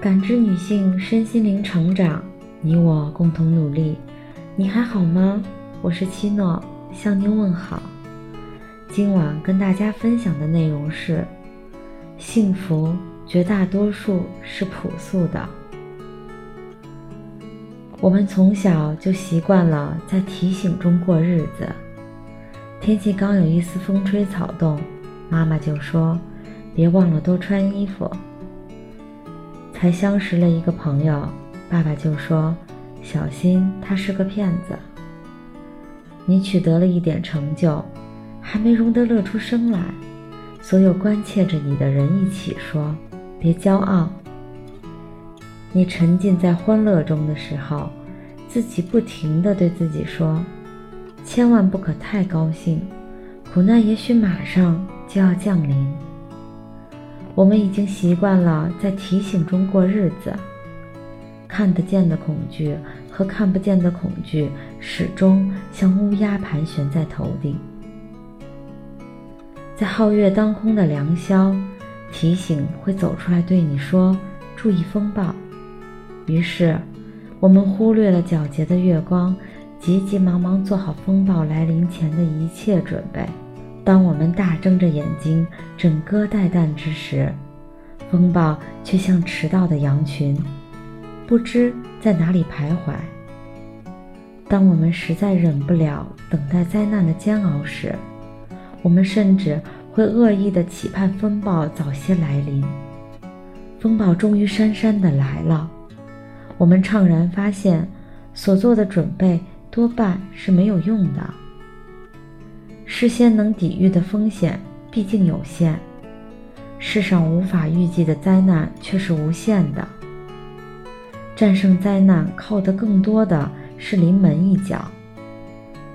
感知女性身心灵成长，你我共同努力。你还好吗？我是七诺，向您问好。今晚跟大家分享的内容是：幸福绝大多数是朴素的。我们从小就习惯了在提醒中过日子。天气刚有一丝风吹草动，妈妈就说：“别忘了多穿衣服。”才相识了一个朋友，爸爸就说：“小心，他是个骗子。”你取得了一点成就，还没容得乐出声来，所有关切着你的人一起说：“别骄傲。”你沉浸在欢乐中的时候，自己不停地对自己说：“千万不可太高兴，苦难也许马上就要降临。”我们已经习惯了在提醒中过日子，看得见的恐惧和看不见的恐惧始终像乌鸦盘旋在头顶。在皓月当空的良宵，提醒会走出来对你说：“注意风暴。”于是，我们忽略了皎洁的月光，急急忙忙做好风暴来临前的一切准备。当我们大睁着眼睛，枕戈待旦之时，风暴却像迟到的羊群，不知在哪里徘徊。当我们实在忍不了等待灾难的煎熬时，我们甚至会恶意地期盼风暴早些来临。风暴终于姗姗地来了，我们怅然发现，所做的准备多半是没有用的。事先能抵御的风险毕竟有限，世上无法预计的灾难却是无限的。战胜灾难靠的更多的是临门一脚，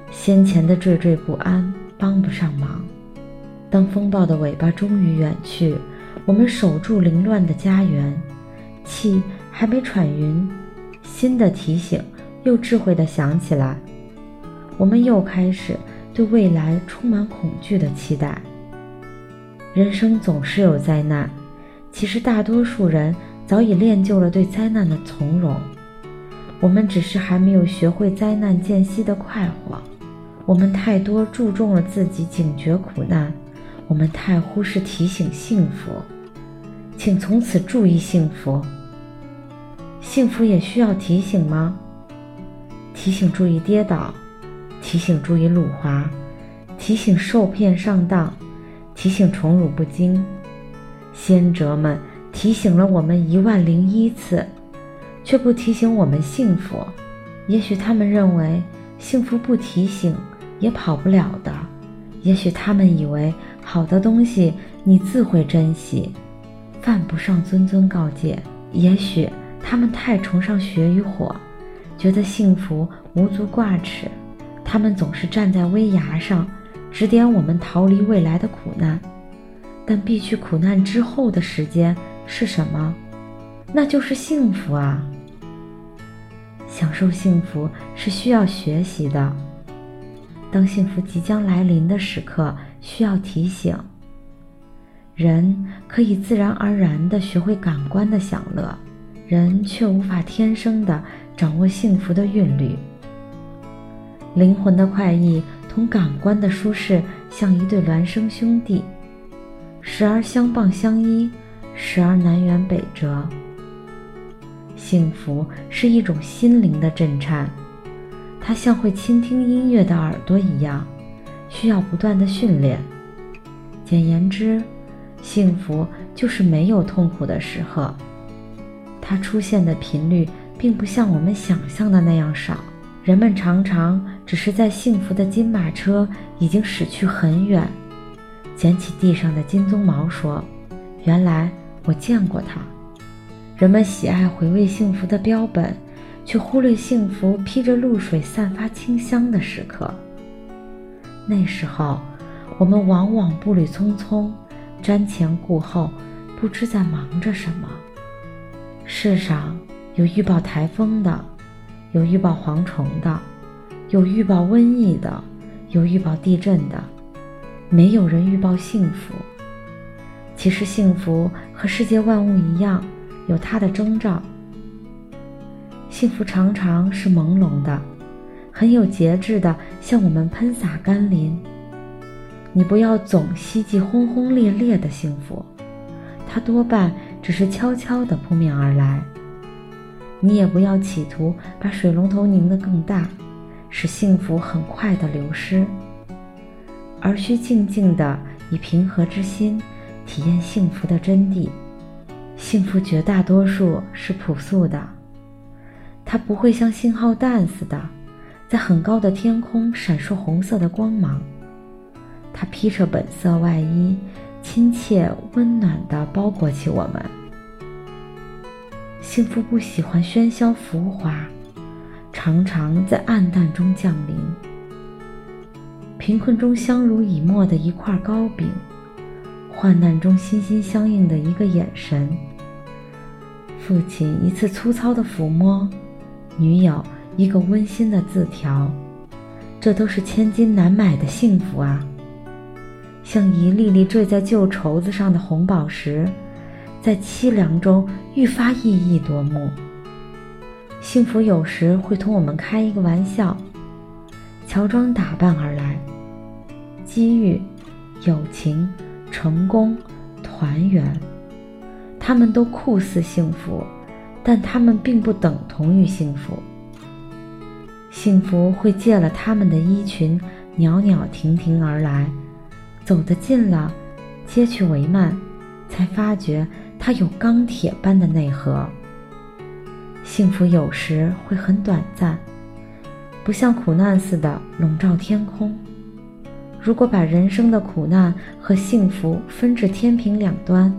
先前的惴惴不安帮不上忙。当风暴的尾巴终于远去，我们守住凌乱的家园，气还没喘匀，新的提醒又智慧地响起来，我们又开始。对未来充满恐惧的期待。人生总是有灾难，其实大多数人早已练就了对灾难的从容。我们只是还没有学会灾难间隙的快活。我们太多注重了自己警觉苦难，我们太忽视提醒幸福。请从此注意幸福。幸福也需要提醒吗？提醒注意跌倒。提醒注意路滑，提醒受骗上当，提醒宠辱不惊。先哲们提醒了我们一万零一次，却不提醒我们幸福。也许他们认为幸福不提醒也跑不了的。也许他们以为好的东西你自会珍惜，犯不上谆谆告诫。也许他们太崇尚血与火，觉得幸福无足挂齿。他们总是站在危崖上，指点我们逃离未来的苦难，但避去苦难之后的时间是什么？那就是幸福啊！享受幸福是需要学习的。当幸福即将来临的时刻，需要提醒。人可以自然而然地学会感官的享乐，人却无法天生地掌握幸福的韵律。灵魂的快意同感官的舒适像一对孪生兄弟，时而相傍相依，时而南辕北辙。幸福是一种心灵的震颤，它像会倾听音乐的耳朵一样，需要不断的训练。简言之，幸福就是没有痛苦的时刻，它出现的频率并不像我们想象的那样少。人们常常只是在幸福的金马车已经驶去很远，捡起地上的金鬃毛说：“原来我见过它。”人们喜爱回味幸福的标本，却忽略幸福披着露水、散发清香的时刻。那时候，我们往往步履匆匆，瞻前顾后，不知在忙着什么。世上有预报台风的。有预报蝗虫的，有预报瘟疫的，有预报地震的，没有人预报幸福。其实幸福和世界万物一样，有它的征兆。幸福常常是朦胧的，很有节制的向我们喷洒甘霖。你不要总希冀轰轰烈烈的幸福，它多半只是悄悄地扑面而来。你也不要企图把水龙头拧得更大，使幸福很快地流失，而需静静地以平和之心体验幸福的真谛。幸福绝大多数是朴素的，它不会像信号弹似的，在很高的天空闪烁红色的光芒。它披着本色外衣，亲切温暖地包裹起我们。幸福不喜欢喧嚣浮华，常常在暗淡中降临。贫困中相濡以沫的一块糕饼，患难中心心相印的一个眼神，父亲一次粗糙的抚摸，女友一个温馨的字条，这都是千金难买的幸福啊！像一粒粒坠在旧绸子上的红宝石，在凄凉中愈发熠熠夺目。幸福有时会同我们开一个玩笑，乔装打扮而来。机遇、友情、成功、团圆，他们都酷似幸福，但他们并不等同于幸福。幸福会借了他们的衣裙，袅袅婷婷而来。走得近了，揭去帷幔，才发觉它有钢铁般的内核。幸福有时会很短暂，不像苦难似的笼罩天空。如果把人生的苦难和幸福分至天平两端，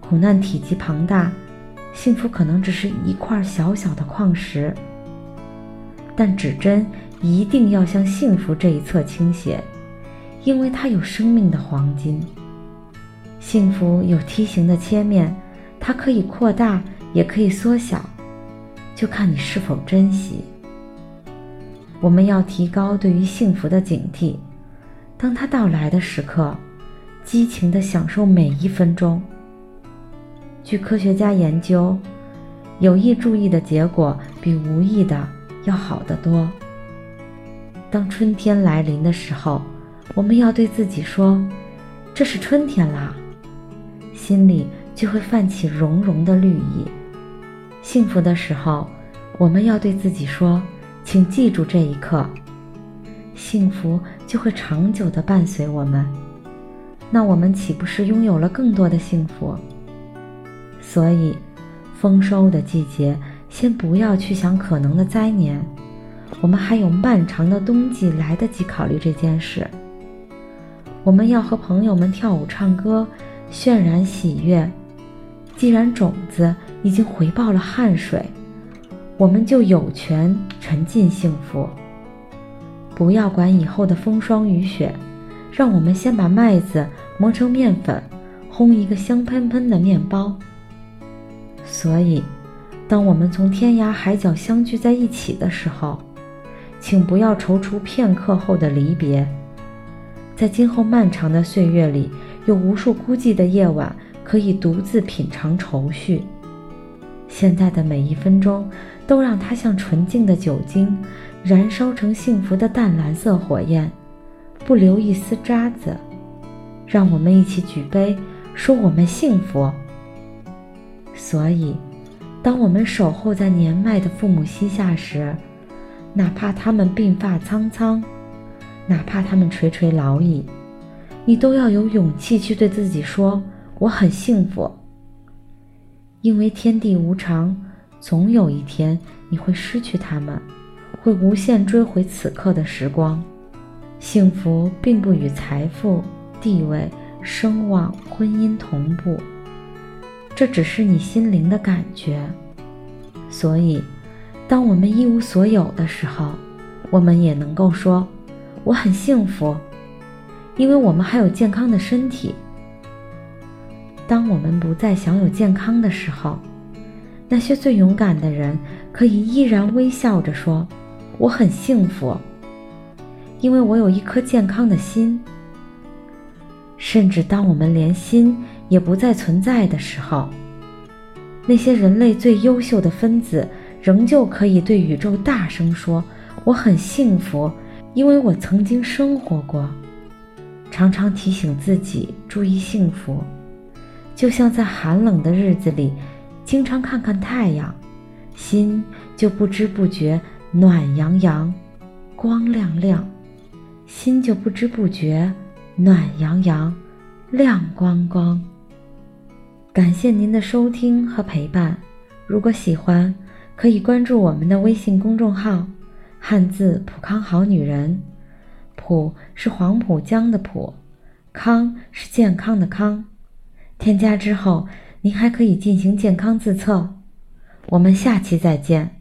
苦难体积庞大，幸福可能只是一块小小的矿石。但指针一定要向幸福这一侧倾斜。因为它有生命的黄金。幸福有梯形的切面，它可以扩大，也可以缩小，就看你是否珍惜。我们要提高对于幸福的警惕，当它到来的时刻，激情地享受每一分钟。据科学家研究，有意注意的结果比无意的要好得多。当春天来临的时候。我们要对自己说：“这是春天啦。”心里就会泛起融融的绿意。幸福的时候，我们要对自己说：“请记住这一刻。”幸福就会长久地伴随我们。那我们岂不是拥有了更多的幸福？所以，丰收的季节，先不要去想可能的灾年，我们还有漫长的冬季来得及考虑这件事。我们要和朋友们跳舞、唱歌，渲染喜悦。既然种子已经回报了汗水，我们就有权沉浸幸福。不要管以后的风霜雨雪，让我们先把麦子磨成面粉，烘一个香喷喷的面包。所以，当我们从天涯海角相聚在一起的时候，请不要踌躇片刻后的离别。在今后漫长的岁月里，有无数孤寂的夜晚可以独自品尝愁绪。现在的每一分钟，都让它像纯净的酒精，燃烧成幸福的淡蓝色火焰，不留一丝渣子。让我们一起举杯，说我们幸福。所以，当我们守候在年迈的父母膝下时，哪怕他们鬓发苍苍。哪怕他们垂垂老矣，你都要有勇气去对自己说：“我很幸福。”因为天地无常，总有一天你会失去他们，会无限追回此刻的时光。幸福并不与财富、地位、声望、婚姻同步，这只是你心灵的感觉。所以，当我们一无所有的时候，我们也能够说。我很幸福，因为我们还有健康的身体。当我们不再享有健康的时候，那些最勇敢的人可以依然微笑着说：“我很幸福，因为我有一颗健康的心。”甚至当我们连心也不再存在的时候，那些人类最优秀的分子，仍旧可以对宇宙大声说：“我很幸福，因为我曾经生活过。”常常提醒自己注意幸福，就像在寒冷的日子里，经常看看太阳，心就不知不觉暖洋洋、光亮亮，心就不知不觉暖洋洋、亮光光。感谢您的收听和陪伴，如果喜欢，可以关注我们的微信公众号“汉字普康好女人”。普是黄浦江的浦，康是健康的康。添加之后，您还可以进行健康自测。我们下期再见。